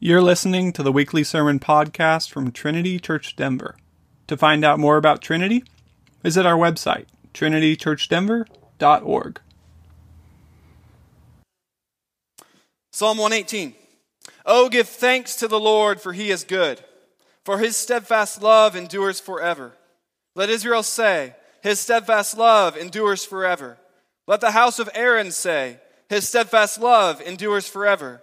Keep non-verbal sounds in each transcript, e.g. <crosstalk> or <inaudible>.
You're listening to the weekly sermon podcast from Trinity Church Denver. To find out more about Trinity, visit our website, trinitychurchdenver.org. Psalm 118. Oh, give thanks to the Lord, for he is good, for his steadfast love endures forever. Let Israel say, His steadfast love endures forever. Let the house of Aaron say, His steadfast love endures forever.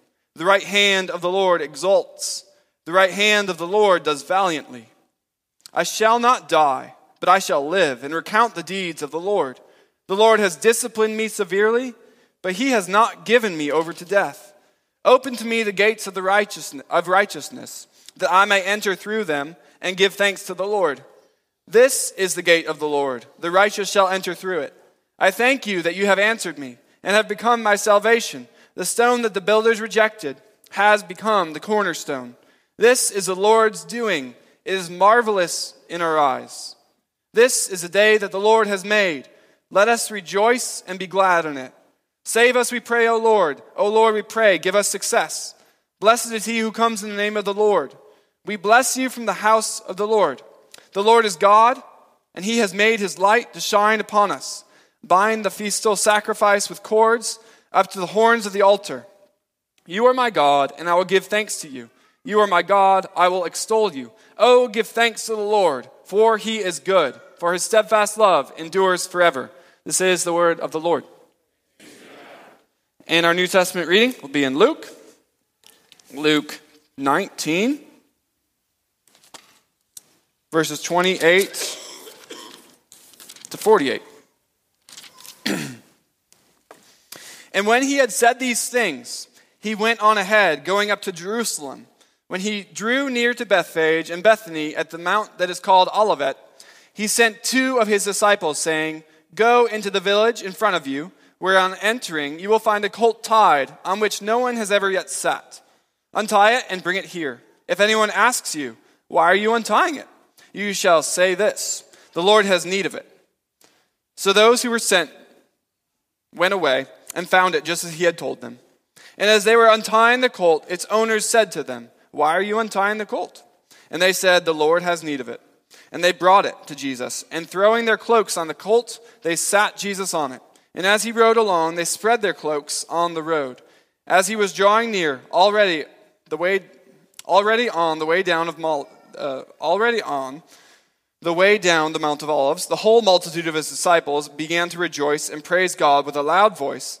The right hand of the Lord exults. The right hand of the Lord does valiantly. I shall not die, but I shall live and recount the deeds of the Lord. The Lord has disciplined me severely, but he has not given me over to death. Open to me the gates of, the righteousness, of righteousness, that I may enter through them and give thanks to the Lord. This is the gate of the Lord. The righteous shall enter through it. I thank you that you have answered me and have become my salvation. The stone that the builders rejected has become the cornerstone. This is the Lord's doing. It is marvelous in our eyes. This is a day that the Lord has made. Let us rejoice and be glad in it. Save us, we pray, O Lord. O Lord, we pray, give us success. Blessed is he who comes in the name of the Lord. We bless you from the house of the Lord. The Lord is God, and he has made his light to shine upon us. Bind the festal sacrifice with cords up to the horns of the altar. You are my God, and I will give thanks to you. You are my God, I will extol you. Oh, give thanks to the Lord, for he is good, for his steadfast love endures forever. This is the word of the Lord. And our New Testament reading will be in Luke, Luke 19, verses 28 to 48. And when he had said these things, he went on ahead, going up to Jerusalem. When he drew near to Bethphage and Bethany at the mount that is called Olivet, he sent two of his disciples, saying, Go into the village in front of you, where on entering you will find a colt tied, on which no one has ever yet sat. Untie it and bring it here. If anyone asks you, Why are you untying it? you shall say this The Lord has need of it. So those who were sent went away and found it just as he had told them. And as they were untying the colt, its owners said to them, Why are you untying the colt? And they said, The Lord has need of it. And they brought it to Jesus. And throwing their cloaks on the colt, they sat Jesus on it. And as he rode along, they spread their cloaks on the road. As he was drawing near, already the way, already on the way down of Mal, uh, already on the way down the Mount of Olives, the whole multitude of his disciples began to rejoice and praise God with a loud voice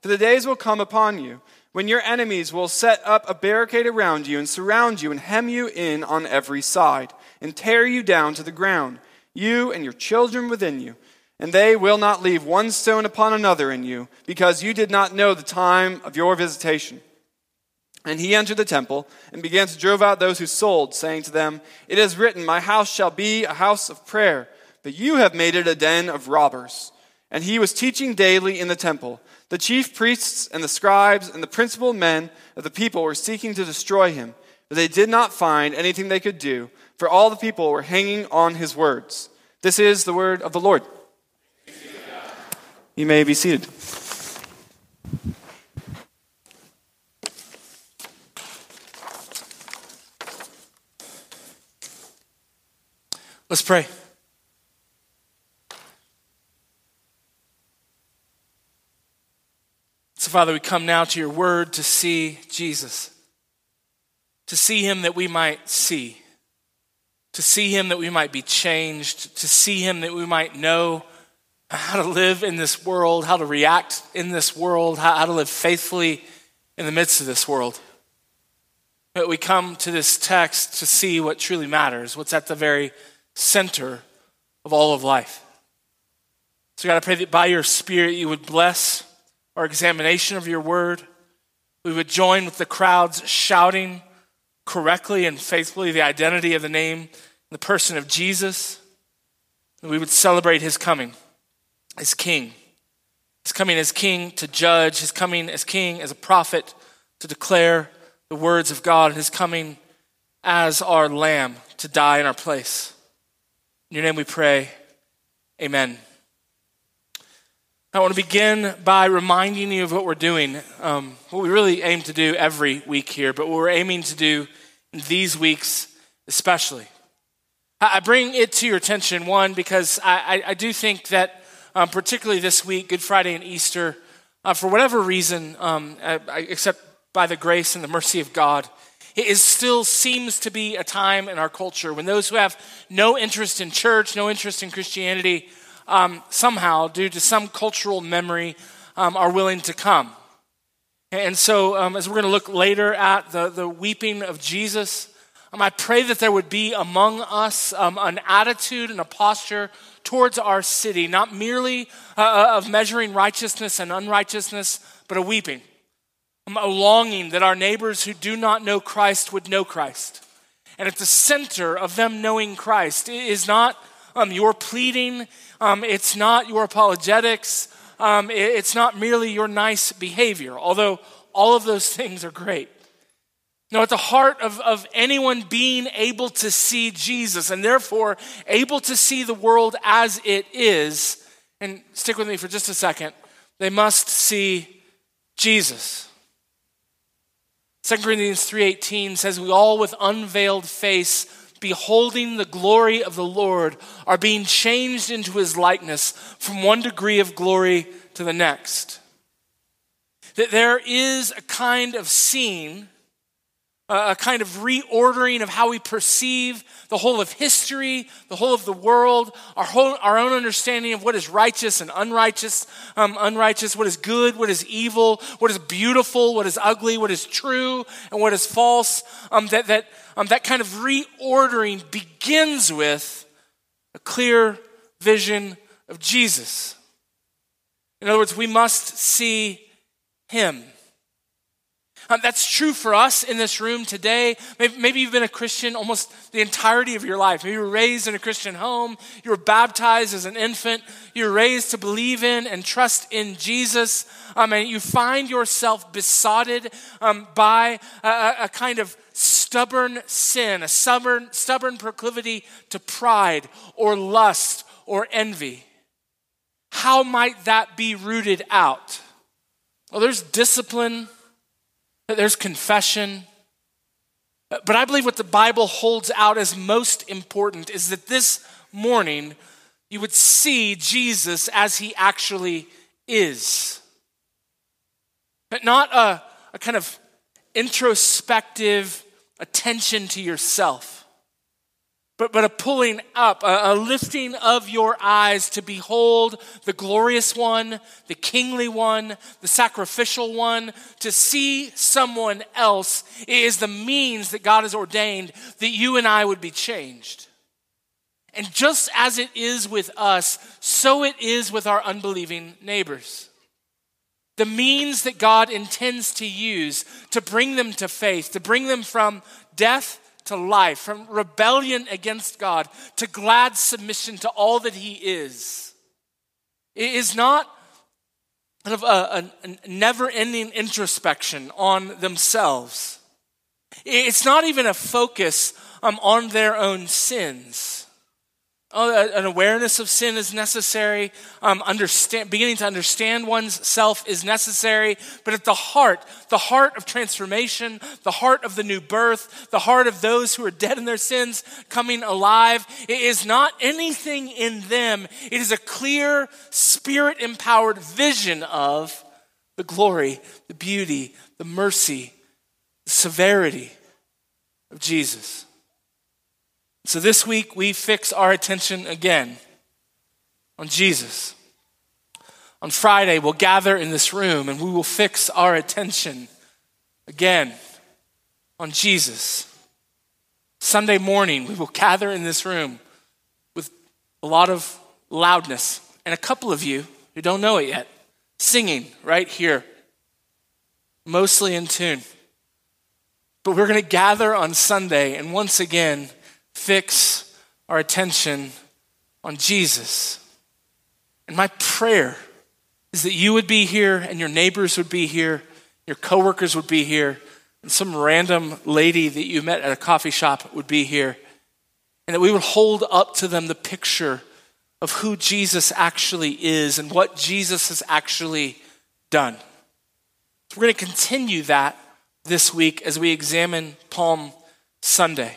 For the days will come upon you when your enemies will set up a barricade around you and surround you and hem you in on every side and tear you down to the ground, you and your children within you. And they will not leave one stone upon another in you, because you did not know the time of your visitation. And he entered the temple and began to drive out those who sold, saying to them, It is written, My house shall be a house of prayer, but you have made it a den of robbers. And he was teaching daily in the temple. The chief priests and the scribes and the principal men of the people were seeking to destroy him, but they did not find anything they could do, for all the people were hanging on his words. This is the word of the Lord. You may be seated. Let's pray. So, Father, we come now to your word to see Jesus, to see him that we might see, to see him that we might be changed, to see him that we might know how to live in this world, how to react in this world, how, to live faithfully in the midst of this world. But we come to this text to see what truly matters, what's at the very center of all of life. So, God, I pray that by your Spirit you would bless our examination of your word. We would join with the crowds shouting correctly and faithfully the identity of the name, the person of Jesus. And we would celebrate his coming as king. His coming as king to judge, his coming as king as a prophet to declare the words of God, and his coming as our lamb to die in our place. In your name we pray. Amen. I want to begin by reminding you of what we're doing, um, what we really aim to do every week here, but what we're aiming to do these weeks especially. I bring it to your attention, one, because I, I, I do think that, um, particularly this week, Good Friday and Easter, uh, for whatever reason, um, I, except by the grace and the mercy of God, it still seems to be a time in our culture when those who have no interest in church, no interest in Christianity, um, somehow, due to some cultural memory, um, are willing to come. And so, um, as we're going to look later at the, the weeping of Jesus, um, I pray that there would be among us um, an attitude and a posture towards our city, not merely uh, uh, of measuring righteousness and unrighteousness, but a weeping, um, a longing that our neighbors who do not know Christ would know Christ. And at the center of them knowing Christ is not um, your pleading, um, it's not your apologetics, um, it, it's not merely your nice behavior, although all of those <laughs> things are great. No, at the heart of, of anyone being able to see Jesus and therefore able to see the world as it is, and stick with me for just a second, they must see Jesus. 2 Corinthians 3:18 says we all with unveiled face beholding the glory of the Lord, are being changed into his likeness from one degree of glory to the next. That there is a kind of seeing a kind of reordering of how we perceive the whole of history, the whole of the world, our, whole, our own understanding of what is righteous and unrighteous, um, unrighteous, what is good, what is evil, what is beautiful, what is ugly, what is true, and what is false. Um, that, that, um, that kind of reordering begins with a clear vision of Jesus. In other words, we must see him. Um, that's true for us in this room today. Maybe, maybe, you've been a Christian almost the entirety of your life. Maybe you were raised in a Christian home. You were baptized as an infant. You were raised to believe in and trust in Jesus. Um, and you find yourself besotted um, by a, a, kind of stubborn sin, a stubborn, stubborn proclivity to pride or lust or envy. How might that be rooted out? Well, there's discipline there's confession. But I believe what the Bible holds out as most important is that this morning you would see Jesus as he actually is. But not a, a kind of introspective attention to yourself but, but a pulling up, a, a, lifting of your eyes to behold the glorious one, the kingly one, the sacrificial one, to see someone else is the means that God has ordained that you and I would be changed. And just as it is with us, so it is with our unbelieving neighbors. The means that God intends to use to bring them to faith, to bring them from death to life, from rebellion against God to glad submission to all that He is. It is not kind of a, a, never ending introspection on themselves. It's not even a focus um, on their own sins. Oh, an awareness of sin is necessary. Um, understand, beginning to understand one's self is necessary. But at the heart, the heart of transformation, the heart of the new birth, the heart of those who are dead in their sins coming alive, it is not anything in them. It is a clear, spirit empowered vision of the glory, the beauty, the mercy, the severity of Jesus. So this week we fix our attention again on Jesus. On Friday, we'll gather in this room and we will fix our attention again on Jesus. Sunday morning, we will gather in this room with a lot of loudness and a couple of you who don't know it yet singing right here, mostly in tune. But we're going to gather on Sunday and once again fix our attention on Jesus. And my prayer is that you would be here and your neighbors would be here, your coworkers would be here, and some random lady that you met at a coffee shop would be here. And that we would hold up to them the picture of who Jesus actually is and what Jesus has actually done. So we're going to continue that this week as we examine Palm Sunday.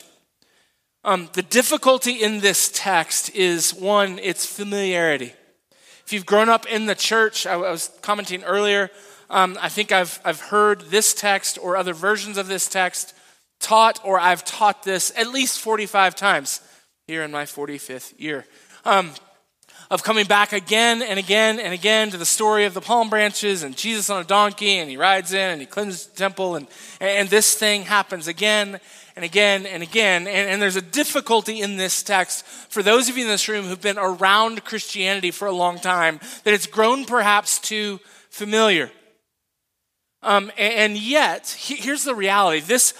Um, the difficulty in this text is one, its familiarity. If you've grown up in the church, I, was commenting earlier, um, I think I've, I've heard this text or other versions of this text taught, or I've taught this at least 45 times here in my 45th year. Um, of coming back again and again and again to the story of the palm branches and Jesus on a donkey and he rides in and he cleanses the temple and, and this thing happens again and again and again. And, and there's a difficulty in this text for those of you in this room who've been around Christianity for a long time that it's grown perhaps too familiar. Um, and, and yet, here's the reality this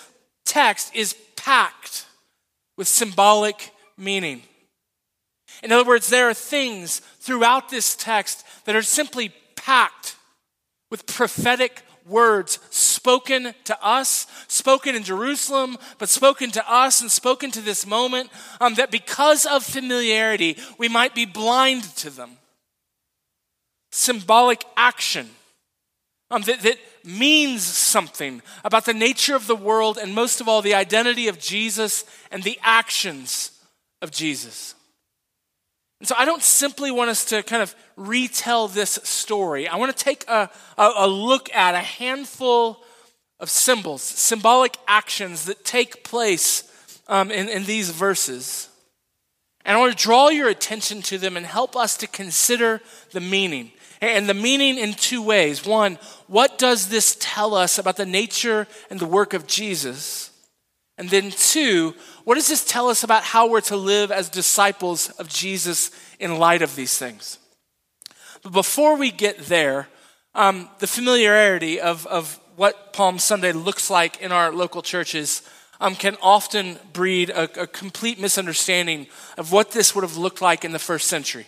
text is packed with symbolic meaning. In other words, there are things throughout this text that are simply packed with prophetic words spoken to us, spoken in Jerusalem, but spoken to us and spoken to this moment, um, that because of familiarity, we might be blind to them. Symbolic action um, that, that means something about the nature of the world and most of all, the identity of Jesus and the actions of Jesus. And so I don't simply want us to kind of retell this story. I want to take a, a, a, look at a handful of symbols, symbolic actions that take place um, in, in these verses. And I want to draw your attention to them and help us to consider the meaning. And the meaning in two ways. One, what does this tell us about the nature and the work of Jesus? And then, two, what does this tell us about how we're to live as disciples of Jesus in light of these things? But before we get there, um, the familiarity of, of what Palm Sunday looks like in our local churches um, can often breed a, a, complete misunderstanding of what this would have looked like in the first century.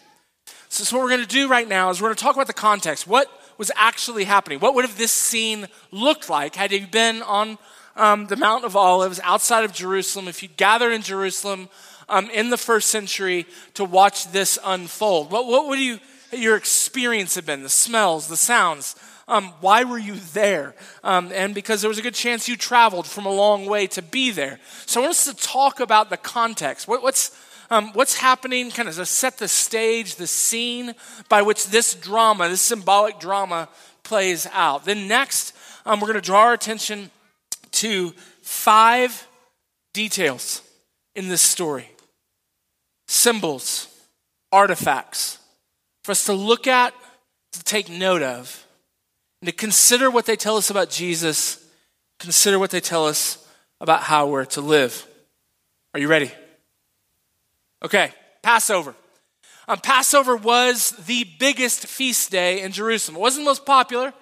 So, so what we're going to do right now is we're going to talk about the context. What was actually happening? What would have this scene looked like had you been on um, the Mount of Olives outside of Jerusalem, if you gathered in Jerusalem um, in the first century to watch this unfold, what, what would you, your experience have been? The smells, the sounds. Um, why were you there? Um, and because there was a good chance you traveled from a long way to be there. So I want us to talk about the context. What, what's, um, what's happening, kind of set the stage, the scene by which this drama, this symbolic drama, plays out. Then next, um, we're going to draw our attention to five details in this story symbols, artifacts for us to look at, to take note of, and to consider what they tell us about Jesus, consider what they tell us about how we're to live. Are you ready? Okay, Passover. Um, Passover was the biggest feast day in Jerusalem. It wasn't the most popular,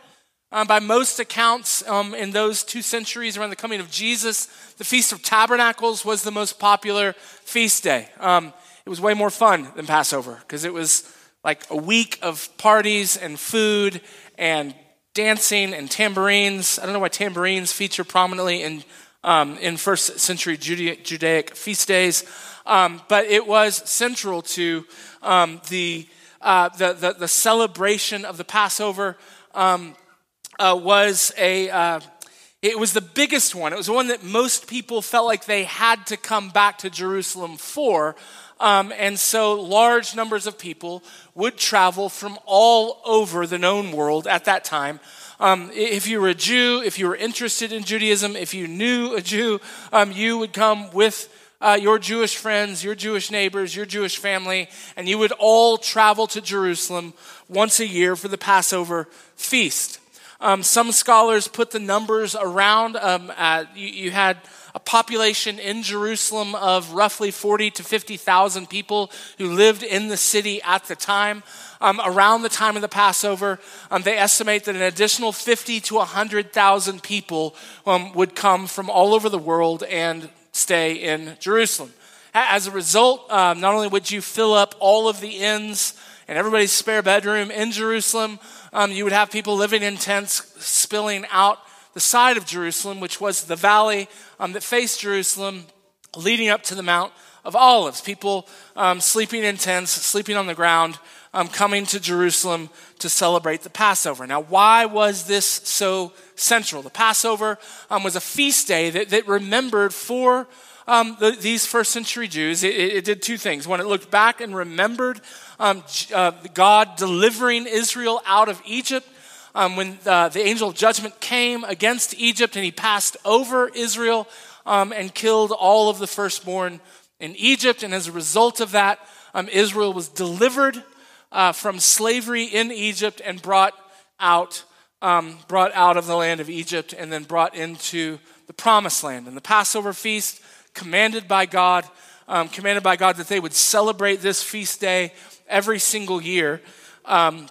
um, by most accounts, um, in those two centuries around the coming of Jesus, the Feast of Tabernacles was the most popular feast day. Um, it was way more fun than Passover because it was like a week of parties and food and dancing and tambourines. I don't know why tambourines feature prominently in um, in first century Judaic feast days. Um, but it was central to um, the, uh, the, the, the, celebration of the Passover. Um, uh, was a uh, it was the biggest one. It was the one that most people felt like they had to come back to Jerusalem for. Um, and so large numbers of people would travel from all over the known world at that time. Um, if you were a Jew, if you were interested in Judaism, if you knew a Jew, um, you would come with uh, your Jewish friends, your Jewish neighbors, your Jewish family, and you would all travel to Jerusalem once a year for the Passover feast. Um, some scholars put the numbers around. Um, you, you, had a population in Jerusalem of roughly 40 to 50,000 people who lived in the city at the time. Um, around the time of the Passover, um, they estimate that an additional 50 to 100,000 people um, would come from all over the world and stay in Jerusalem. As a result, um, not only would you fill up all of the inns and everybody's spare bedroom in Jerusalem, um, you would have people living in tents spilling out the side of Jerusalem, which was the valley um, that faced Jerusalem, leading up to the Mount of Olives. People um, sleeping in tents, sleeping on the ground, um, coming to Jerusalem to celebrate the Passover. Now, why was this so central? The Passover um, was a feast day that, that remembered for um, the, these first century Jews, it, it, did two things. One, it looked back and remembered um, uh, God delivering Israel out of Egypt. Um, when uh, the angel of judgment came against Egypt and he passed over Israel um, and killed all of the firstborn in Egypt. And as a result of that, um, Israel was delivered uh, from slavery in Egypt and brought out, um, brought out of the land of Egypt and then brought into the promised land. And the Passover feast commanded by God, um, commanded by God that they would celebrate this feast day every single year, um,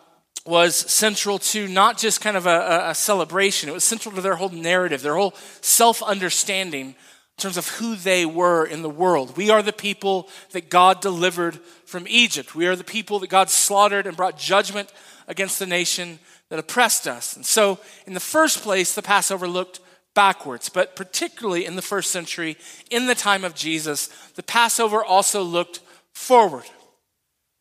was central to not just kind of a, a, celebration, it was central to their whole narrative, their whole self understanding in terms of who they were in the world. We are the people that God delivered from Egypt. We are the people that God slaughtered and brought judgment against the nation that oppressed us. And so, in the first place, the Passover looked backwards, but particularly in the first century, in the time of Jesus, the Passover also looked forward.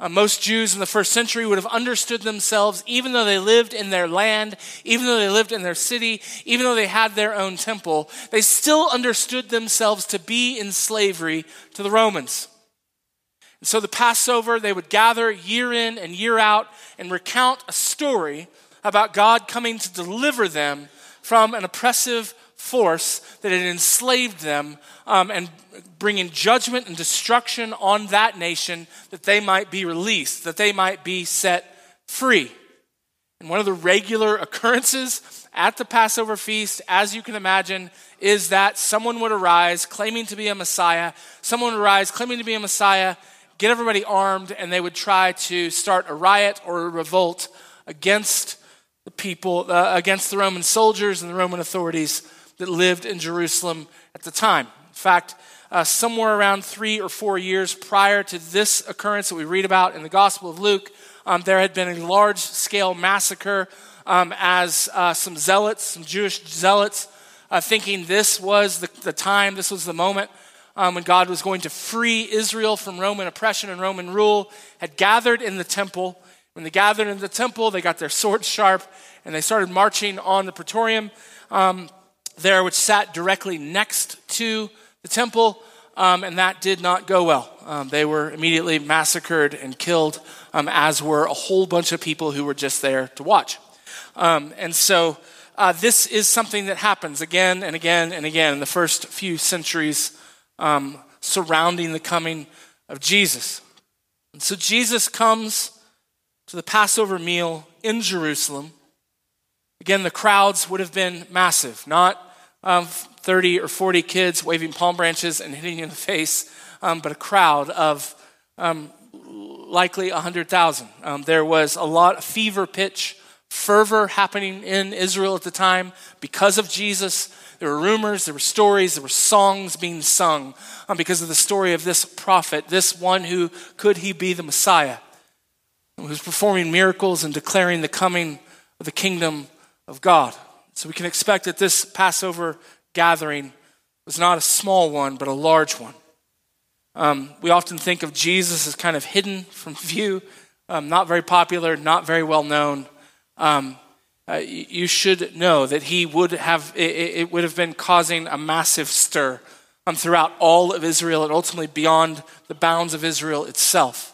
Uh, most Jews in the first century would have understood themselves, even though they lived in their land, even though they lived in their city, even though they had their own temple, they still understood themselves to be in slavery to the Romans. And so the Passover, they would gather year in and year out and recount a story about God coming to deliver them from an oppressive force that had enslaved them um, and bringing judgment and destruction on that nation that they might be released, that they might be set free. And one of the regular occurrences at the Passover feast, as you can imagine, is that someone would arise claiming to be a Messiah. Someone would arise claiming to be a Messiah, get everybody armed, and they would try to start a riot or a revolt against the people, uh, against the Roman soldiers and the Roman authorities that lived in Jerusalem at the time. In fact, uh, somewhere around three or four years prior to this occurrence that we read about in the Gospel of Luke, um, there had been a large scale massacre um, as uh, some zealots, some Jewish zealots, uh, thinking this was the, the, time, this was the moment um, when God was going to free Israel from Roman oppression and Roman rule, had gathered in the temple. When they gathered in the temple, they got their swords sharp and they started marching on the praetorium. Um, there, which sat directly next to the temple, um, and that did not go well. Um, they were immediately massacred and killed, um, as were a whole bunch of people who were just there to watch. Um, and so, uh, this is something that happens again and again and again in the first few centuries um, surrounding the coming of Jesus. And so, Jesus comes to the Passover meal in Jerusalem. Again, the crowds would have been massive, not um, 30 or 40 kids waving palm branches and hitting you in the face, um, but a crowd of um, likely 100,000. Um, there was a lot of fever pitch, fervor happening in Israel at the time because of Jesus. There were rumors, there were stories, there were songs being sung um, because of the story of this prophet, this one who could he be the Messiah, who was performing miracles and declaring the coming of the kingdom of God. So we can expect that this Passover gathering was not a small one, but a large one. Um, we often think of Jesus as kind of hidden from <laughs> view, um, not very popular, not very well known. Um, uh, you should know that he would have, it, it, would have been causing a massive stir um, throughout all of Israel and ultimately beyond the bounds of Israel itself.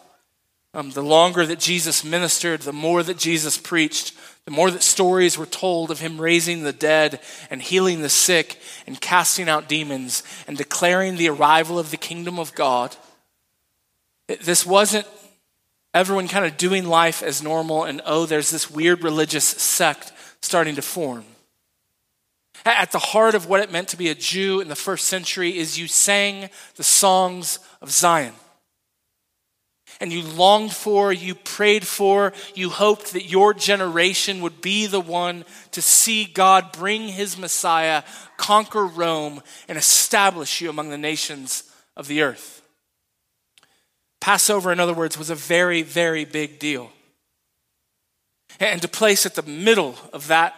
Um, the longer that Jesus ministered, the more that Jesus preached, the more that stories were told of him raising the dead and healing the sick and casting out demons and declaring the arrival of the kingdom of God. This wasn't everyone kind of doing life as normal and oh, there's this weird religious sect starting to form. At the heart of what it meant to be a Jew in the first century is you sang the songs of Zion and you longed for, you prayed for, you hoped that your generation would be the one to see God bring his Messiah, conquer Rome, and establish you among the nations of the earth. Passover, in other words, was a very, very big deal. And to place at the middle of that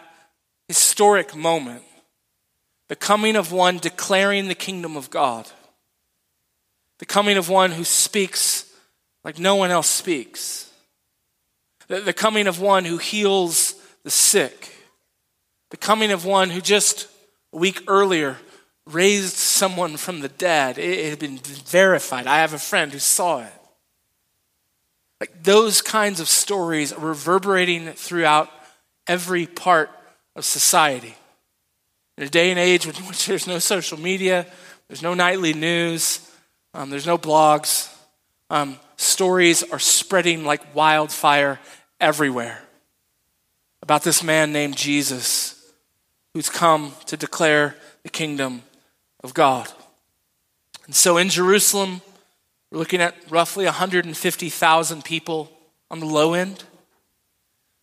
historic moment the coming of one declaring the kingdom of God, the coming of one who speaks like no one else speaks. The, the coming of one who heals the sick. The coming of one who just a week earlier raised someone from the dead. It, it had been verified. I have a friend who saw it. Like those kinds of stories are reverberating throughout every part of society. In a day and age in <laughs> which there's no social media, there's no nightly news, um, there's no blogs, um, stories are spreading like wildfire everywhere about this man named Jesus who's come to declare the kingdom of God. And so in Jerusalem, we're looking at roughly 150,000 people on the low end.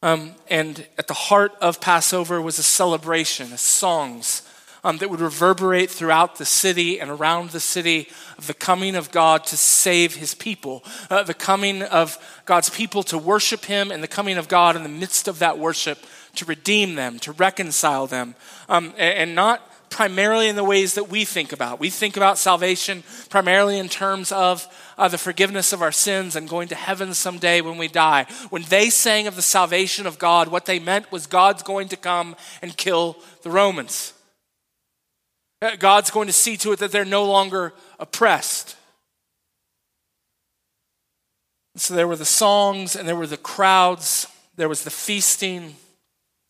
Um, and at the heart of Passover was a celebration, a songs, um, that would reverberate throughout the city and around the city of the coming of God to save his people, uh, the coming of God's people to worship him, and the coming of God in the midst of that worship to redeem them, to reconcile them, um, and, and not primarily in the ways that we think about. We think about salvation primarily in terms of uh, the forgiveness of our sins and going to heaven someday when we die. When they sang of the salvation of God, what they meant was God's going to come and kill the Romans. Uh, God's going to see to it that they're no longer oppressed. So there were the songs and there were the crowds, there was the feasting,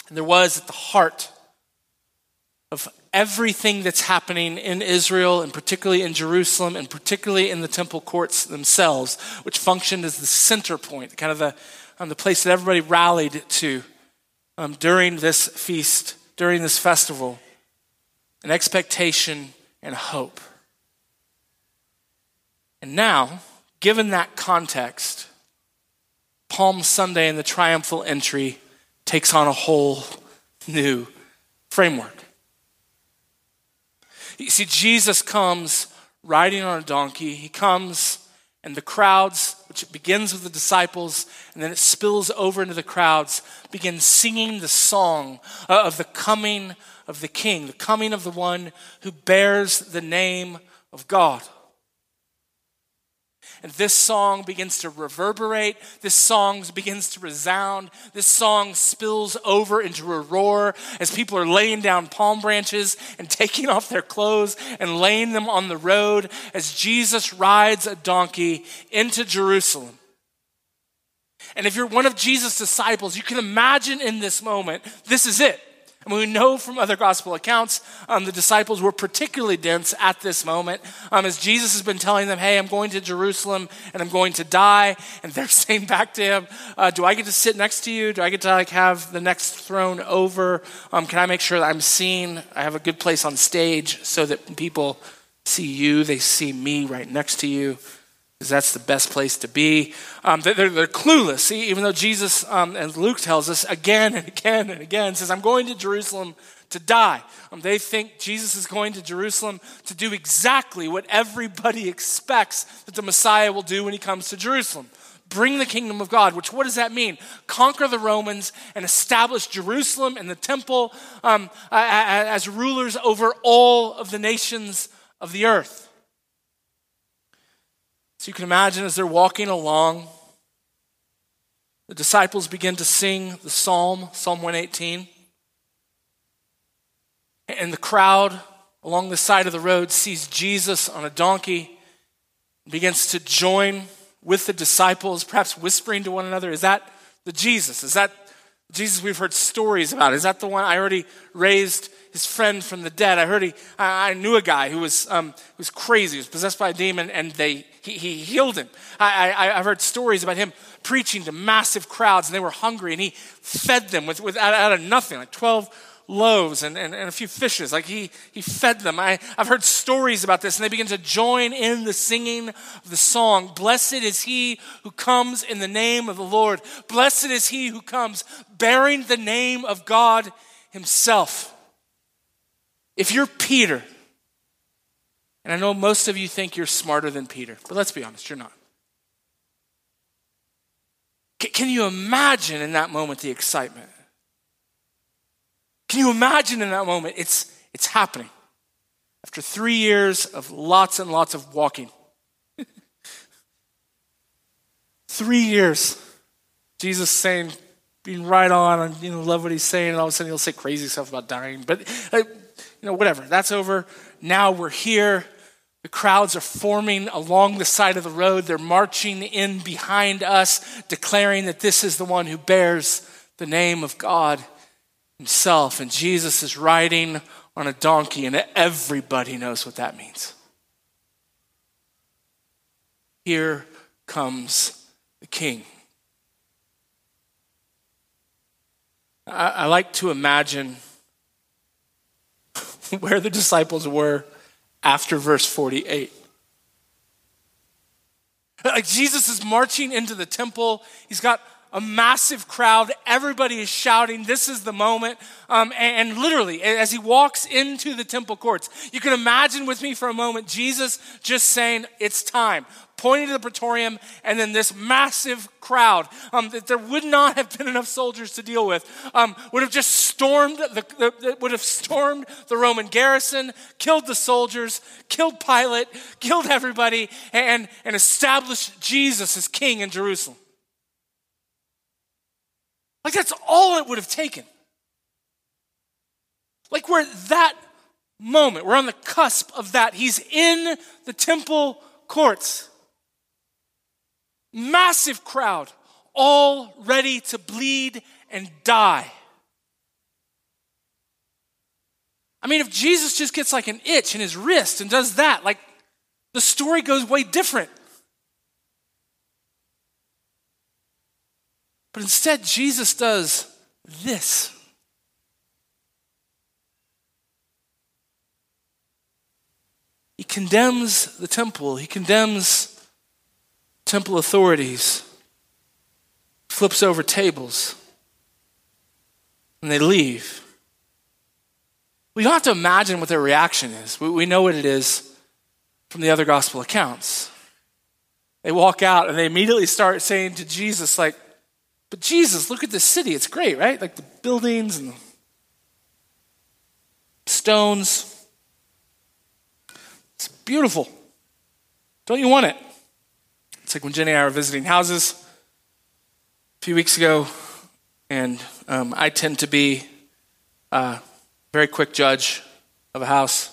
and there was at the heart of everything that's happening in Israel and particularly in Jerusalem and particularly in the temple courts themselves, which functioned as the center point, kind of the, um, the place that everybody rallied to um, during this feast, during this festival an expectation, and hope. And now, given that context, Palm Sunday and the triumphal entry takes on a whole new framework. You see, Jesus comes riding on a donkey. He comes, and the crowds, which begins with the disciples and then it spills over into the crowds, begin singing the song of the coming of the king, the coming of the one who bears the name of God. And this song begins to reverberate. This song begins to resound. This song spills over into a roar as people are laying down palm branches and taking off their clothes and laying them on the road as Jesus rides a donkey into Jerusalem. And if you're one of Jesus' disciples, you can imagine in this moment, this is it. And we know from other gospel accounts, um, the disciples were particularly dense at this moment um, as Jesus has been telling them, Hey, I'm going to Jerusalem and I'm going to die. And they're <laughs> saying back to him, uh, Do I get to sit next to you? Do I get to like have the next throne over? Um, can I make sure that I'm seen? I have a good place on stage so that people see you, they see me right next to you because that's the best place to be. Um, they're, they're, clueless, See, even though Jesus, um, as Luke tells us again and again and again, says, I'm going to Jerusalem to die. Um, they think Jesus is going to Jerusalem to do exactly what everybody <laughs> expects that the Messiah will do when he comes to Jerusalem. Bring the kingdom of God, which what does that mean? Conquer the Romans and establish Jerusalem and the temple um, as rulers over all of the nations of the earth. So you can imagine as they're walking along, the disciples begin to sing the psalm, Psalm 118. And the crowd along the side of the road sees Jesus on a donkey, begins to join with the disciples, perhaps whispering to one another, Is that the Jesus? Is that Jesus we've heard stories about? Is that the one I already raised his friend from the dead? I heard he, I, knew a guy who was, um, who was crazy, he was possessed by a demon, and they, he, he healed him. I, I, I've heard stories about him preaching to massive crowds, and they were hungry, and he fed them with, with out, out of nothing, like 12 loaves and, and, and, a few fishes. Like he, he fed them. I, I've heard stories about this, and they begin to join in the singing of the song Blessed is he who comes in the name of the Lord. Blessed is he who comes bearing the name of God himself. If you're Peter, and I know most of you think you're smarter than Peter, but let's be honest, you're not. Can you imagine in that moment the excitement? Can you imagine in that moment? It's, it's happening. After three years of lots and lots of walking, <laughs> three years, Jesus saying, being right on, and you know, love what he's saying, and all of a sudden he'll say crazy stuff about dying. But uh, you know, whatever. That's over. Now we're here. The crowds are forming along the side of the road. They're marching in behind us, declaring that this is the one who bears the name of God himself. And Jesus is riding on a donkey, and everybody knows what that means. Here comes the king. I, I like to imagine <laughs> where the disciples were after verse 48. Like Jesus is marching into the temple. He's got a massive crowd. Everybody is shouting, This is the moment. Um, and, and, literally, as he walks into the temple courts, you can imagine with me for a moment Jesus just saying, It's time, pointing to the praetorium, and then this massive crowd um, that there would not have been enough soldiers to deal with um, would have just stormed the, the, the, would have stormed the Roman garrison, killed the soldiers, killed Pilate, killed everybody, and, and established Jesus as king in Jerusalem. Like that's all it would have taken. Like we're at that moment, we're on the cusp of that. He's in the temple courts. Massive crowd, all ready to bleed and die. I mean, if Jesus just gets like an itch in his wrist and does that, like the story goes way different. But instead, Jesus does this. He condemns the temple, he condemns temple authorities, flips over tables, and they leave. We don't have to imagine what their reaction is. We know what it is from the other gospel accounts. They walk out and they immediately start saying to Jesus, like, but Jesus, look at this city. It's great, right? Like the buildings and the stones. It's beautiful. Don't you want it? It's like when Jenny and I were visiting houses a few weeks ago, and um, I tend to be a very quick judge of a house.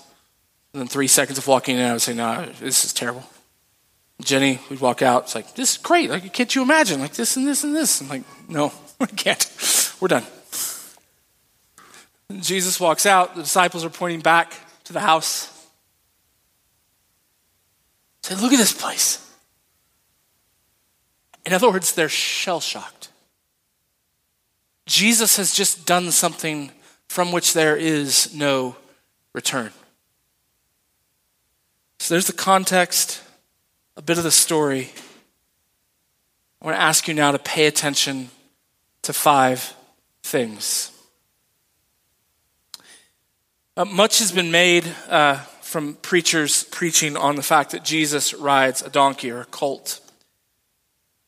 Within three seconds of walking in, I would say, no, this is terrible. Jenny, we'd walk out. It's like, this is great. Like, can't you imagine? Like this and this and this. I'm like, no, <laughs> I can't. We're done. And Jesus walks out. The disciples are pointing back to the house. Say, look at this place. In other words, they're shell shocked. Jesus has just done something from which there is no return. So there's the context a bit of the story, I want to ask you now to pay attention to five things. Uh, much has been made uh, from preachers preaching on the fact that Jesus rides a donkey or a colt.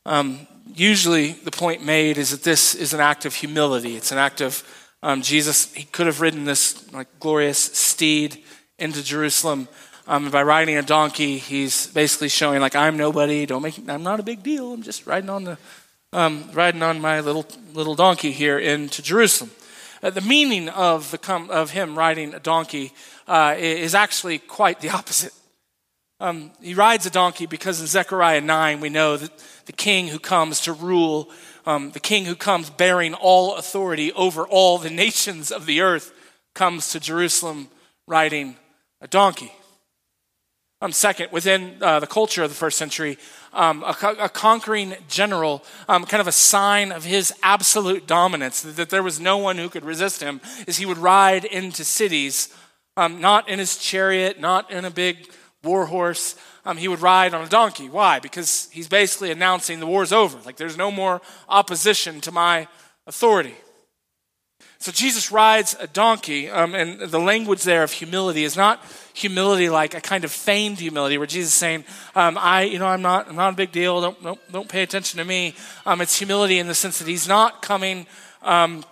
Um, usually, the point made is that this is an act of humility. It's an act of um, Jesus, he could have ridden this like glorious steed into Jerusalem Um, by riding a donkey, he's basically showing like I'm nobody. Don't make. I'm not a big deal. I'm just riding on the um, riding on my little little donkey here into Jerusalem. Uh, the meaning of the com- of him riding a donkey uh, is actually quite the opposite. Um, he rides a donkey because in Zechariah 9 we know that the king who comes to rule, um, the king who comes bearing all authority over all the <laughs> nations of the earth, comes to Jerusalem riding a donkey. Um, second, within uh, the culture of the first century, um, a, a, conquering general, um, kind of a sign of his absolute dominance, that, that, there was no one who could resist him, is he would ride into cities, um, not in his chariot, not in a big war horse. Um, he would ride on a donkey. Why? Because he's basically announcing the war's over. Like there's no more opposition to my authority. So Jesus rides a donkey, um, and the language there of humility is not humility like a kind of feigned humility, where Jesus is saying, um, "I, you know, I'm not, I'm not a big deal. Don't, don't, don't pay attention to me." Um, it's humility in the sense that he's not coming, um,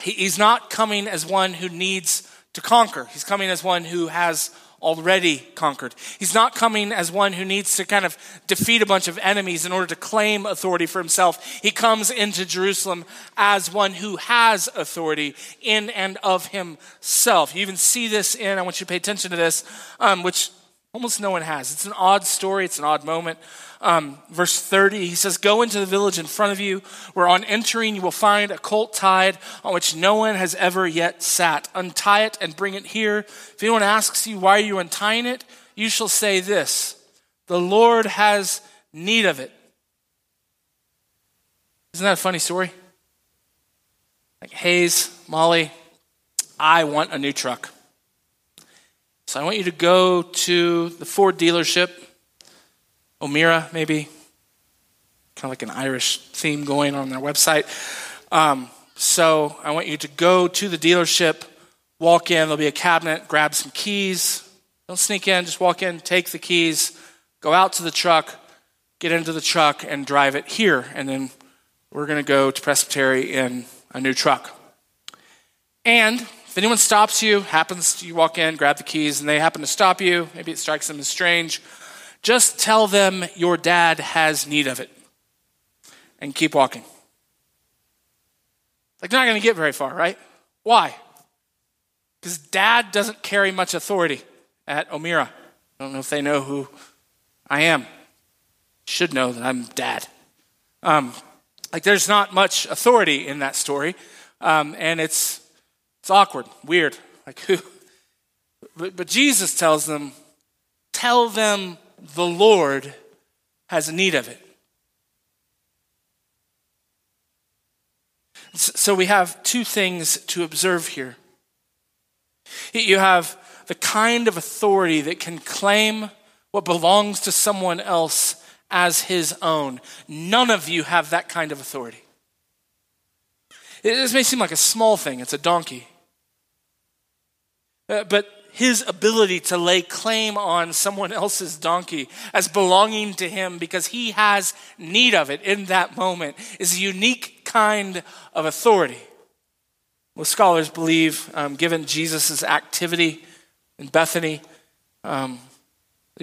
he, he's not coming as one who needs to conquer. He's coming as one who has already conquered. He's not coming as one who needs to kind of defeat a bunch of enemies in order to claim authority for himself. He comes into Jerusalem as one who has authority in and of himself. You even see this in, I want you to pay attention to this, um, which almost no one has. It's an odd story, it's an odd moment um, verse 30, he says, Go into the village in front of you, where on entering you will find a colt tied on which no one has ever yet sat. Untie it and bring it here. If anyone asks you, Why are you untying it? you shall say this The Lord has need of it. Isn't that a funny story? Like, Hayes, Molly, I want a new truck. So I want you to go to the Ford dealership O'Meara, maybe. Kind of like an Irish theme going on their website. Um, so I want you to go to the dealership, walk in, there'll be a cabinet, grab some keys. Don't sneak in, just walk in, take the keys, go out to the truck, get into the truck, and drive it here. And then we're going to go to Presbytery in a new truck. And if anyone stops you, happens you walk in, grab the keys, and they happen to stop you, maybe it strikes them as strange, just tell them your dad has need of it and keep walking. Like, they're not going to get very far, right? Why? Because dad doesn't carry much authority at O'Meara. I don't know if they know who I am. Should know that I'm dad. Um, like, there's not much authority in that story, um, and it's it's awkward, weird. Like <laughs> who? But, but Jesus tells them, tell them the Lord has need of it. So we have two things to observe here. You have the kind of authority that can claim what belongs to someone else as his own. None of you have that kind of authority. This may seem like a small thing, it's a donkey. Uh, but his ability to lay claim on someone else's donkey as belonging to him because he has need of it in that moment is a unique kind of authority. Well, scholars believe, um, given Jesus' activity in Bethany, um,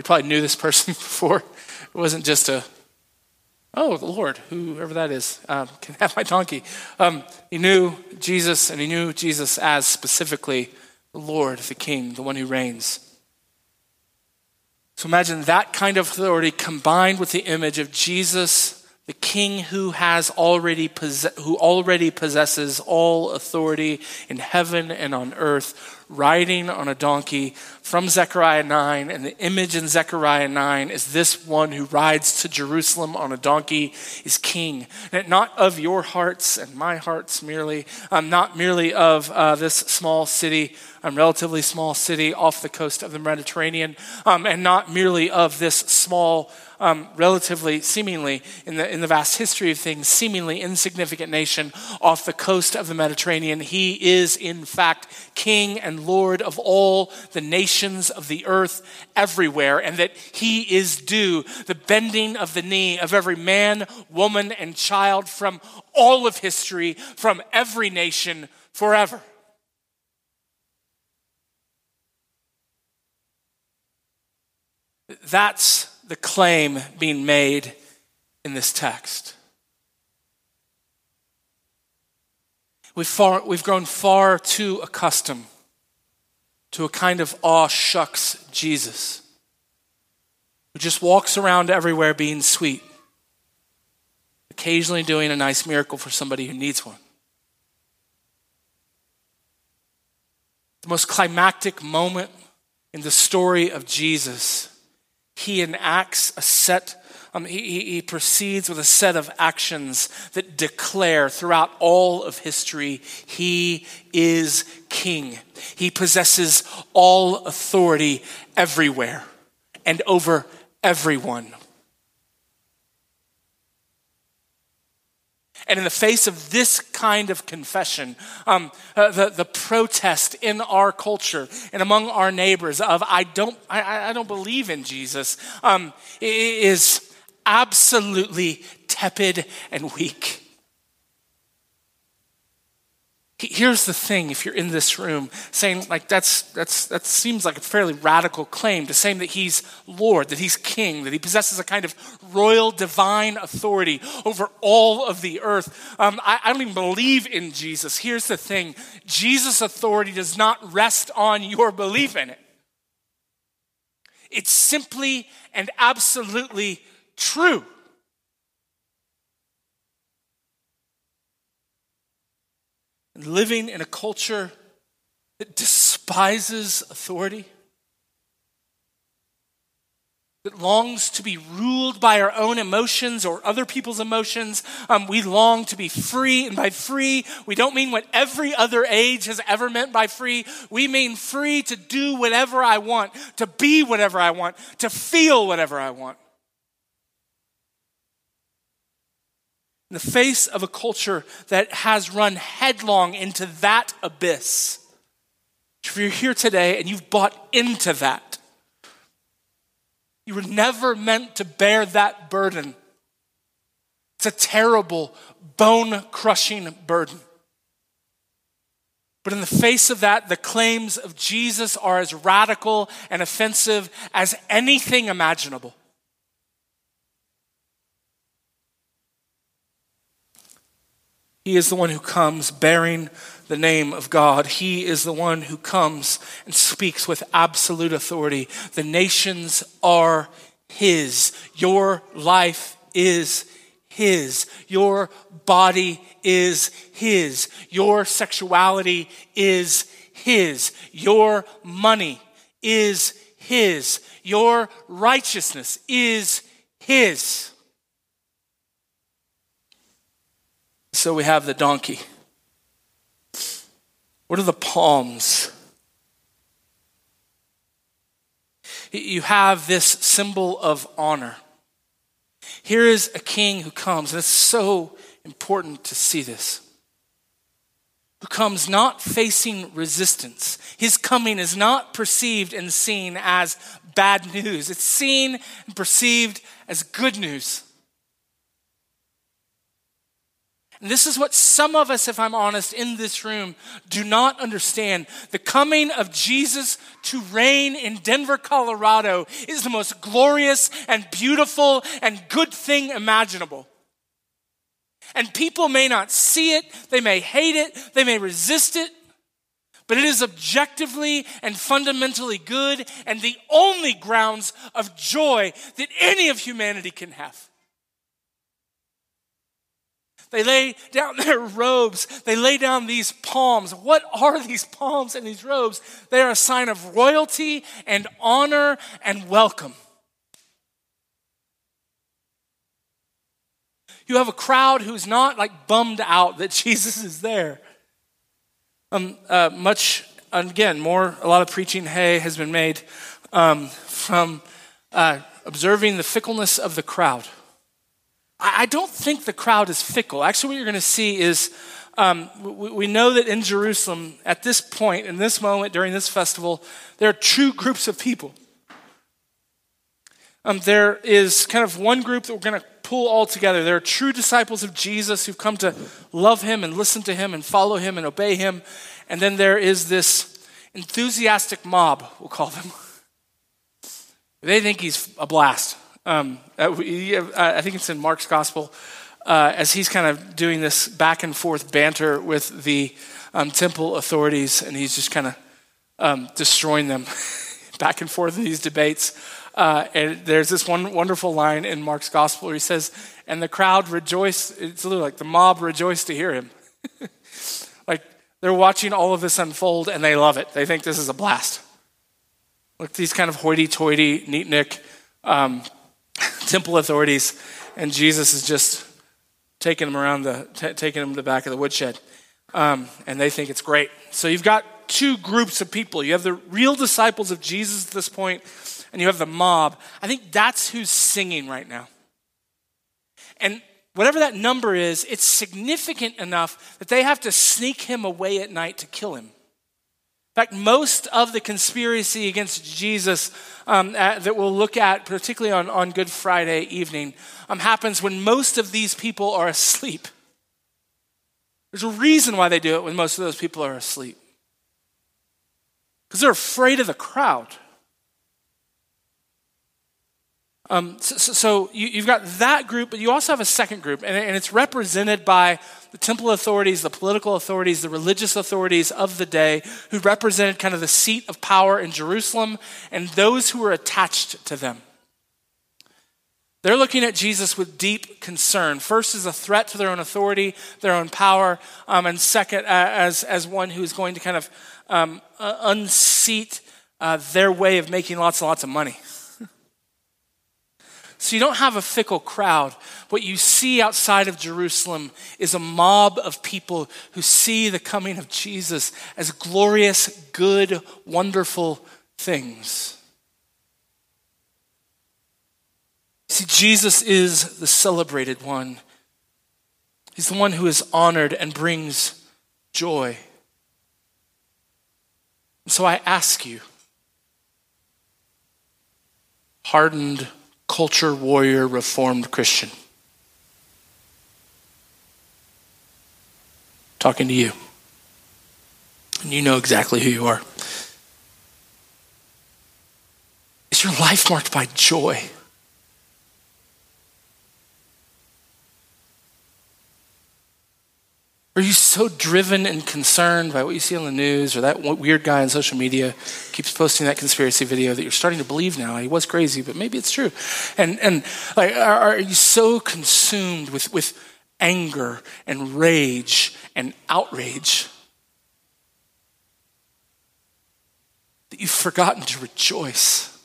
probably knew this person <laughs> before. It wasn't just a, oh, the Lord, whoever that is, um, can have my donkey. Um, he knew Jesus, and he knew Jesus as specifically the Lord, the King, the one who reigns. So imagine that kind of authority combined with the image of Jesus, the King who has already who already possesses all authority in heaven and on earth, riding on a donkey from Zechariah 9. And the image in Zechariah 9 is this one who rides to Jerusalem on a donkey is king. And not of your hearts and my hearts merely, um, not merely of uh, this small city, um, relatively small city off the coast of the Mediterranean, um, and not merely of this small um, relatively, seemingly, in the, in the vast history of things, seemingly insignificant nation off the coast of the Mediterranean. He is, in fact, King and Lord of all the nations of the earth everywhere, and that He is due the bending of the knee of every man, woman, and child from all of history, from every nation forever. That's the claim being made in this text. We've, far, we've grown far too accustomed to a kind of aw shucks Jesus who just walks around everywhere being sweet, occasionally doing a nice miracle for somebody who needs one. The most climactic moment in the story of Jesus, he enacts a set um, he, he, proceeds with a set of actions that declare throughout all of history he is king. He possesses all authority everywhere and over everyone. And in the face of this kind of confession, um, uh, the, the protest in our culture and among our neighbors of, I don't, I, I don't believe in Jesus, um, is absolutely tepid and weak. Here's the thing if you're in this room saying, like, that's, that's, that seems like a fairly radical claim to saying that he's Lord, that he's king, that he possesses a kind of royal divine authority over all of the earth. Um, I, I don't even believe in Jesus. Here's the thing Jesus' authority does not rest on your belief in it, it's simply and absolutely true. And living in a culture that despises authority, that longs to be ruled by our own emotions or other people's emotions. Um, we long to be free, and by free, we don't mean what every other age has ever meant by free. We mean free to do whatever I want, to be whatever I want, to feel whatever I want. In the face of a culture that has run headlong into that abyss. If you're here today and you've bought into that, you were never meant to bear that burden. It's a terrible, bone crushing burden. But in the face of that, the claims of Jesus are as radical and offensive as anything imaginable. He is the one who comes bearing the name of God. He is the one who comes and speaks with absolute authority. The nations are His. Your life is His. Your body is His. Your sexuality is His. Your money is His. Your righteousness is His. So we have the donkey. What are the palms? You have this symbol of honor. Here is a king who comes, and it's so important to see this. Who comes not facing resistance. His coming is not perceived and seen as bad news, it's seen and perceived as good news. And this is what some of us, if I'm honest, in this room do not understand. The coming of Jesus to reign in Denver, Colorado is the most glorious and beautiful and good thing imaginable. And people may not see it, they may hate it, they may resist it, but it is objectively and fundamentally good and the only grounds of joy that any of humanity can have. They lay down <laughs> their robes. They lay down these palms. What are these palms and these robes? They are a sign of royalty and honor and welcome. You have a crowd who's not like bummed out that <laughs> Jesus is there. Um, uh, much, again, more, a lot of preaching hay has been made um, from uh, observing the fickleness of the crowd. I don't think the crowd is fickle. Actually, what you're going to see is um, we, we know that in Jerusalem, at this point, in this moment, during this festival, there are two groups of people. Um, there is kind of one group that we're going to pull all together. There are true disciples of Jesus who've come to love him and listen to him and follow him and obey him. And then there is this enthusiastic mob, we'll call them, <laughs> They think he's a blast. Um, uh, I think it's in Mark's gospel uh, as he's kind of doing this back and forth banter with the um, temple authorities, and he's just kind of um, destroying them <laughs> back and forth in these debates. Uh, and there's this one wonderful line in Mark's gospel where he says, "And the crowd rejoiced." It's literally like the mob rejoiced to hear him. <laughs> like they're watching all of this unfold and they love it. They think this is a blast. Like these kind of hoity-toity, neat-nick um, <laughs> temple authorities, and Jesus is just taking them around the t- taking them to the back of the woodshed, um, and they think it's great. So you've got two groups of people. You have the real disciples of Jesus at this point, and you have the mob. I think that's who's singing right now. And whatever that number is, it's significant enough that they have to sneak him away at night to kill him. In fact, most of the conspiracy against Jesus um, uh, that we'll look at, particularly on, on Good Friday evening, um, happens when most of these people are asleep. There's a reason why they do it when most of those people are asleep. Because they're afraid of the crowd. Um, so, so you, have got that group, but you also have a second group, and, and it's represented by the temple authorities, the political authorities, the religious authorities of the day, who represented kind of the seat of power in Jerusalem, and those who were attached to them. They're looking at Jesus with deep concern. First, as a threat to their own authority, their own power, um, and second, uh, as, as one who is going to kind of um, uh, unseat uh, their way of making lots and lots of money. So you don't have a fickle crowd. What you see outside of Jerusalem is a mob of people who see the coming of Jesus as glorious, good, wonderful things. See, Jesus is the celebrated one. He's the one who is honored and brings joy. And so I ask you, hardened culture warrior, reformed Christian. Talking to you. And you know exactly who you are. Is your life marked by joy? Are you so driven and concerned by what you see on the news or that weird guy on social media keeps posting that conspiracy video that you're starting to believe now? He was crazy, but maybe it's true. And, and like, are, are you so consumed with, with anger and rage and outrage that you've forgotten to rejoice?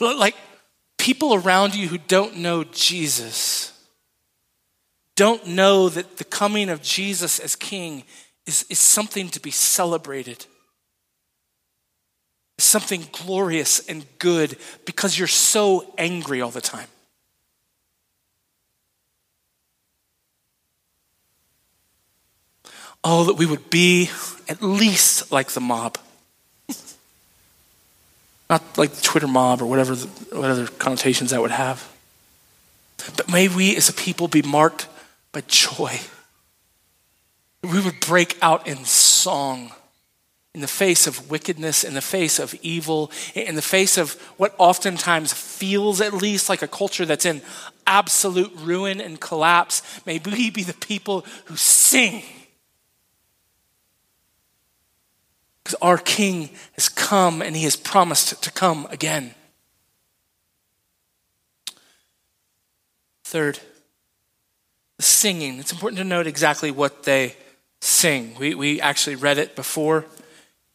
Like people around you who don't know Jesus don't know that the coming of Jesus as King is, is something to be celebrated. Something glorious and good because you're so angry all the time. Oh, that we would be at least like the mob. Not like the Twitter mob or whatever, the, whatever connotations that would have. But may we as a people be marked but joy. We would break out in song in the face of wickedness, in the face of evil, in the face of what oftentimes feels at least like a culture that's in absolute ruin and collapse. May we be the people who sing. Because our King has come and he has promised to come again. Third, singing. It's important to note exactly what they sing. We, we actually read it before.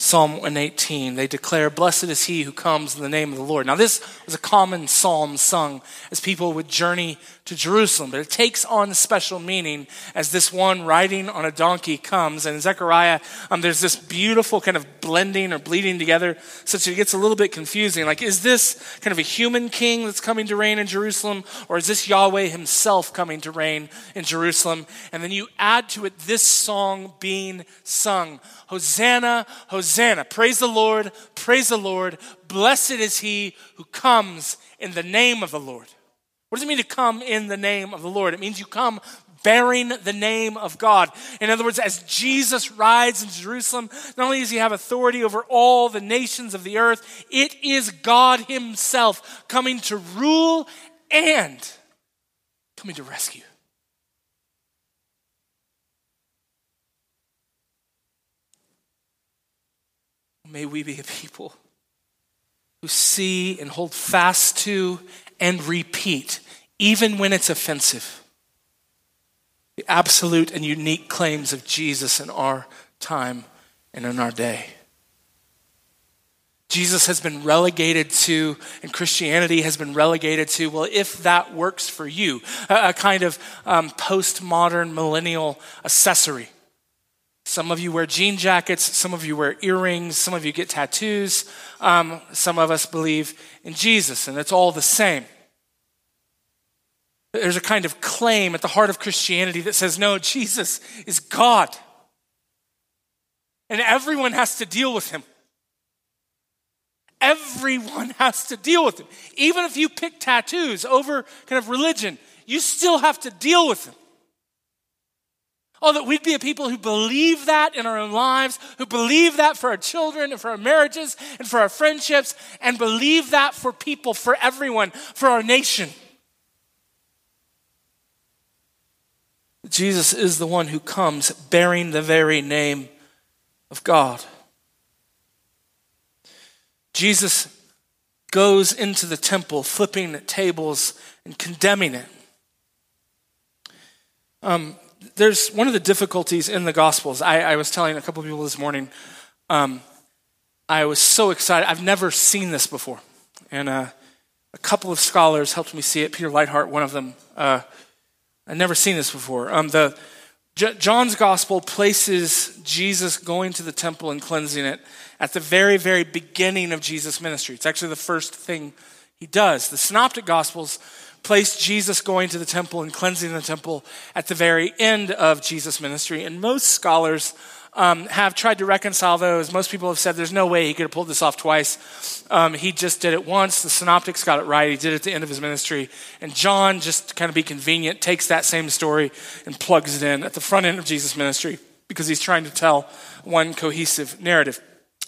Psalm 118, they declare, Blessed is he who comes in the name of the Lord. Now, this was a common psalm sung as people would journey to Jerusalem, but it takes on special meaning as this one riding on a donkey comes. And in Zechariah, um, there's this beautiful kind of blending or bleeding together, such that it gets a little bit confusing. Like, is this kind of a human king that's coming to reign in Jerusalem, or is this Yahweh himself coming to reign in Jerusalem? And then you add to it this song being sung Hosanna, Hosanna. Praise the Lord, praise the Lord. Blessed is he who comes in the name of the Lord. What does it mean to come in the name of the Lord? It means you come bearing the name of God. In other words, as Jesus rides in Jerusalem, not only does he have authority over all the nations of the earth, it is God himself coming to rule and coming to rescue. May we be a people who see and hold fast to and repeat, even when it's offensive, the absolute and unique claims of Jesus in our time and in our day. Jesus has been relegated to, and Christianity has been relegated to, well, if that works for you, a, a kind of um, postmodern millennial accessory. Some of you wear jean jackets, some of you wear earrings, some of you get tattoos, um, some of us believe in Jesus, and it's all the same. There's a kind of claim at the heart of Christianity that says, no, Jesus is God. And everyone has to deal with him. Everyone has to deal with him. Even if you pick tattoos over kind of religion, you still have to deal with him. Oh, that we'd be a people who believe that in our own lives, who believe that for our children and for our marriages and for our friendships, and believe that for people, for everyone, for our nation. Jesus is the one who comes bearing the very name of God. Jesus goes into the temple, flipping tables and condemning it. Um, there's one of the difficulties in the Gospels. I, I was telling a couple of people this morning, um, I was so excited. I've never seen this before. And uh, a couple of scholars helped me see it. Peter Leithart, one of them. Uh, I've never seen this before. Um, the, J- John's Gospel places Jesus going to the temple and cleansing it at the very, very beginning of Jesus' ministry. It's actually the first thing he does. The Synoptic Gospels placed Jesus going to the temple and cleansing the temple at the very end of Jesus' ministry. And most scholars um, have tried to reconcile those. Most people have said there's no way he could have pulled this off twice. Um, he just did it once. The synoptics got it right. He did it at the end of his ministry. And John, just kind of be convenient, takes that same story and plugs it in at the front end of Jesus' ministry because he's trying to tell one cohesive narrative.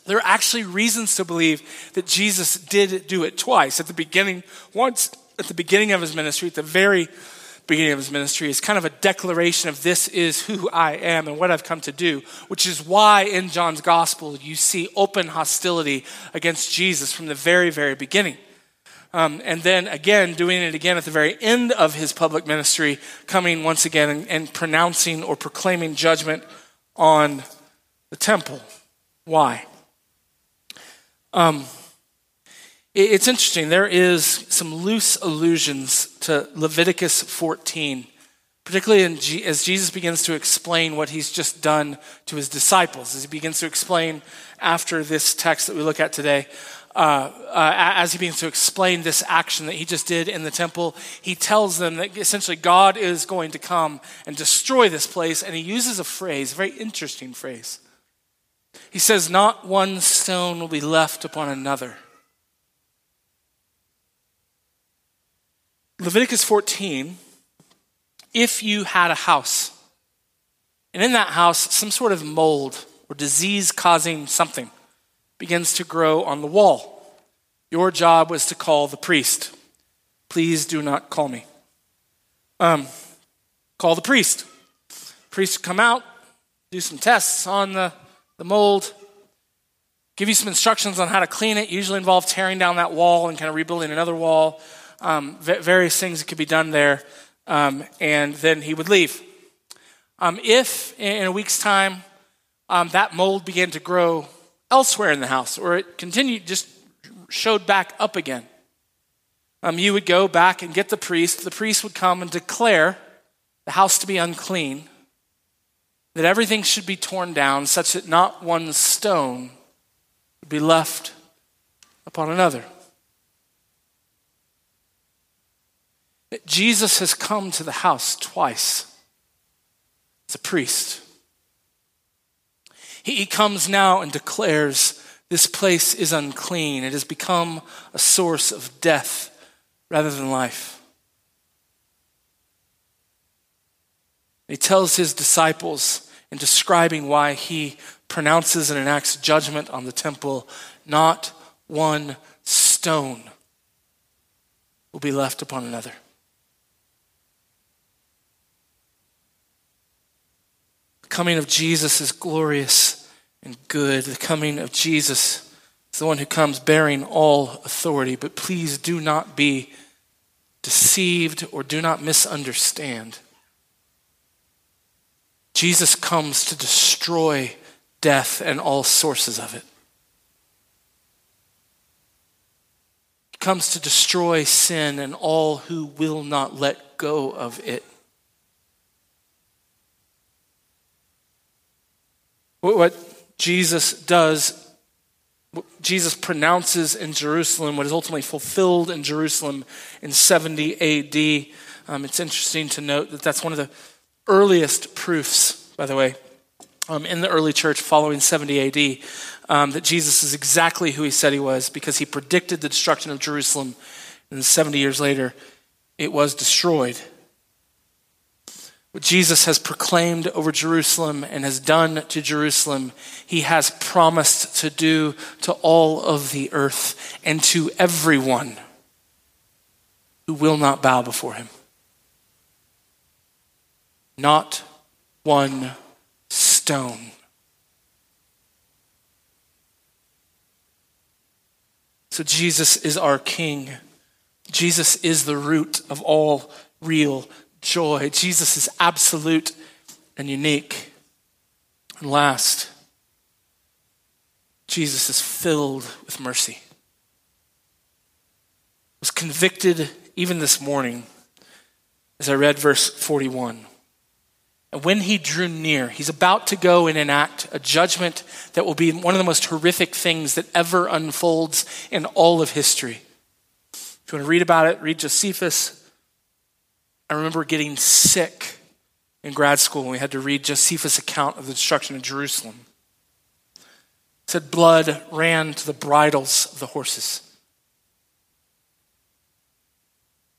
There are actually reasons to believe that Jesus did do it twice. At the beginning, once at the beginning of his ministry, at the very beginning of his ministry, is kind of a declaration of this is who I am and what I've come to do, which is why in John's gospel you see open hostility against Jesus from the very, very beginning. Um, and then again, doing it again at the very end of his public ministry, coming once again and, and pronouncing or proclaiming judgment on the temple. Why? Um, it's interesting. There is some loose allusions to Leviticus 14, particularly G- as Jesus begins to explain what he's just done to his disciples, as he begins to explain after this text that we look at today. Uh, uh, as he begins to explain this action that he just did in the temple, he tells them that essentially God is going to come and destroy this place, and he uses a phrase, a very interesting phrase. He says, Not one stone will be left upon another Leviticus 14, if you had a house, and in that house, some sort of mold or disease causing something begins to grow on the wall, your job was to call the priest. Please do not call me. Um, call the priest. Priest come out, do some tests on the, the mold, give you some instructions on how to clean it, usually involve tearing down that wall and kind of rebuilding another wall um, various things that could be done there, um, and then he would leave. Um, if in a week's time um, that mold began to grow elsewhere in the house, or it continued, just showed back up again, um, you would go back and get the priest. The priest would come and declare the house to be unclean, that everything should be torn down, such that not one stone would be left upon another. Jesus has come to the house twice as a priest. He comes now and declares, This place is unclean. It has become a source of death rather than life. He tells his disciples in describing why he pronounces and enacts judgment on the temple not one stone will be left upon another. Coming of Jesus is glorious and good. The coming of Jesus is the one who comes bearing all authority. But please do not be deceived or do not misunderstand. Jesus comes to destroy death and all sources of it. He comes to destroy sin and all who will not let go of it. What Jesus does, what Jesus pronounces in Jerusalem, what is ultimately fulfilled in Jerusalem in 70 AD. Um, it's interesting to note that that's one of the earliest proofs, by the way, um, in the early church following 70 AD, um, that Jesus is exactly who he said he was because he predicted the destruction of Jerusalem, and 70 years later, it was destroyed. What Jesus has proclaimed over Jerusalem and has done to Jerusalem, he has promised to do to all of the earth and to everyone who will not bow before him. Not one stone. So Jesus is our King. Jesus is the root of all real joy. Jesus is absolute and unique. And last, Jesus is filled with mercy. I was convicted even this morning as I read verse 41. And when he drew near, he's about to go and enact a judgment that will be one of the most horrific things that ever unfolds in all of history. If you want to read about it, read Josephus. I remember getting sick in grad school when we had to read Josephus' account of the destruction of Jerusalem. It said blood ran to the bridles of the horses.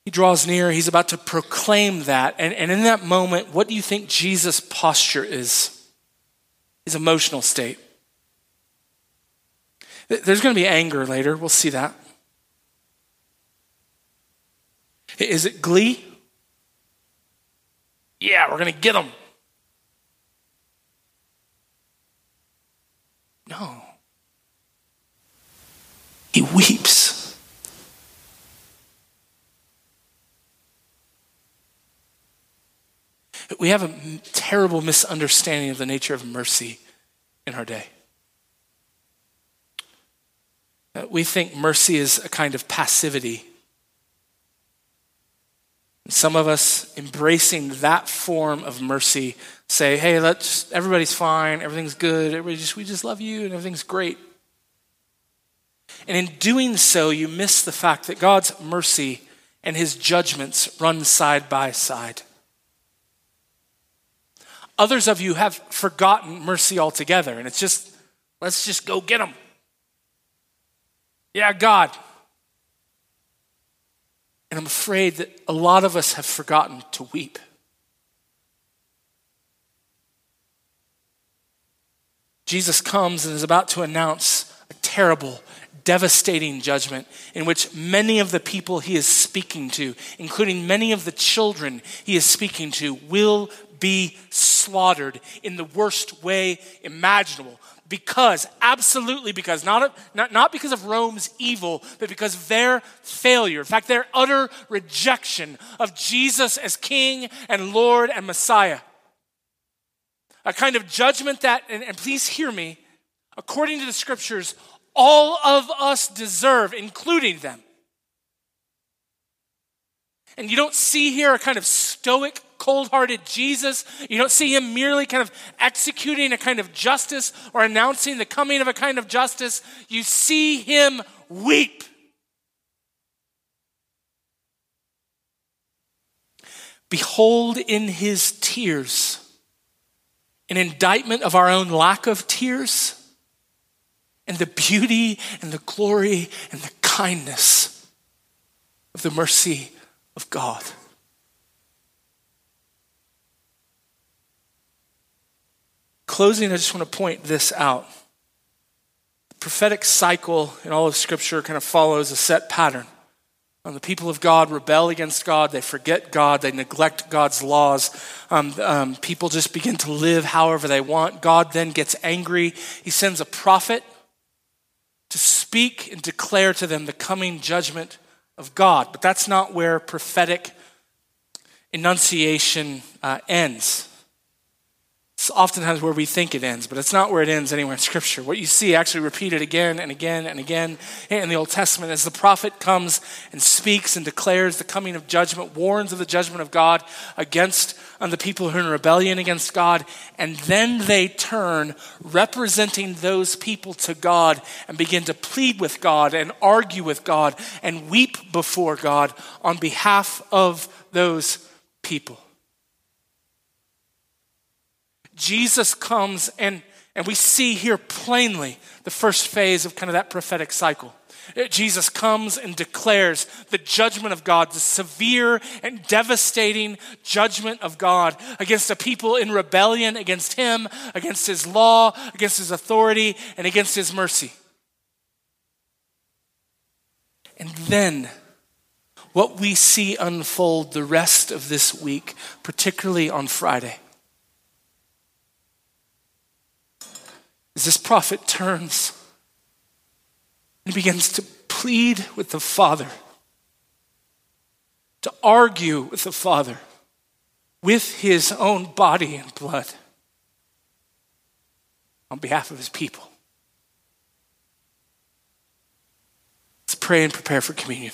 He draws near, he's about to proclaim that. And, and in that moment, what do you think Jesus' posture is? His emotional state. There's going to be anger later. We'll see that. Is it glee? Yeah, we're going to get them. No. He weeps. We have a terrible misunderstanding of the nature of mercy in our day. Uh, we think mercy is a kind of passivity. Some of us embracing that form of mercy say, hey, let's everybody's fine, everything's good, everybody just we just love you and everything's great. And in doing so, you miss the fact that God's mercy and his judgments run side by side. Others of you have forgotten mercy altogether, and it's just, let's just go get them. Yeah, God. And I'm afraid that a lot of us have forgotten to weep. Jesus comes and is about to announce a terrible, devastating judgment in which many of the people he is speaking to, including many of the children he is speaking to, will be slaughtered in the worst way imaginable. Because, absolutely because, not, not, not because of Rome's evil, but because of their failure. In fact, their utter rejection of Jesus as King and Lord and Messiah. A kind of judgment that, and, and please hear me, according to the scriptures, all of us deserve, including them. And you don't see here a kind of stoic cold hearted Jesus. You don't see him merely kind of executing a kind of justice or announcing the coming of a kind of justice. You see him weep. Behold in his tears an indictment of our own lack of tears and the beauty and the glory and the kindness of the mercy of God. Closing, I just want to point this out. The prophetic cycle in all of Scripture kind of follows a set pattern. The people of God rebel against God. They forget God. They neglect God's laws. Um, um, people just begin to live however they want. God then gets angry. He sends a prophet to speak and declare to them the coming judgment of God. But that's not where prophetic enunciation uh, ends. It's oftentimes where we think it ends, but it's not where it ends anywhere in Scripture. What you see actually repeated again and again and again in the Old Testament as the prophet comes and speaks and declares the coming of judgment, warns of the judgment of God against the people who are in rebellion against God, and then they turn, representing those people to God, and begin to plead with God and argue with God and weep before God on behalf of those people. Jesus comes and, and we see here plainly the first phase of kind of that prophetic cycle. Uh, Jesus comes and declares the judgment of God, the severe and devastating judgment of God against a people in rebellion against Him, against His law, against His authority, and against His mercy. And then, what we see unfold the rest of this week, particularly on Friday, As this prophet turns and begins to plead with the Father, to argue with the Father with his own body and blood on behalf of his people. Let's pray and prepare for communion.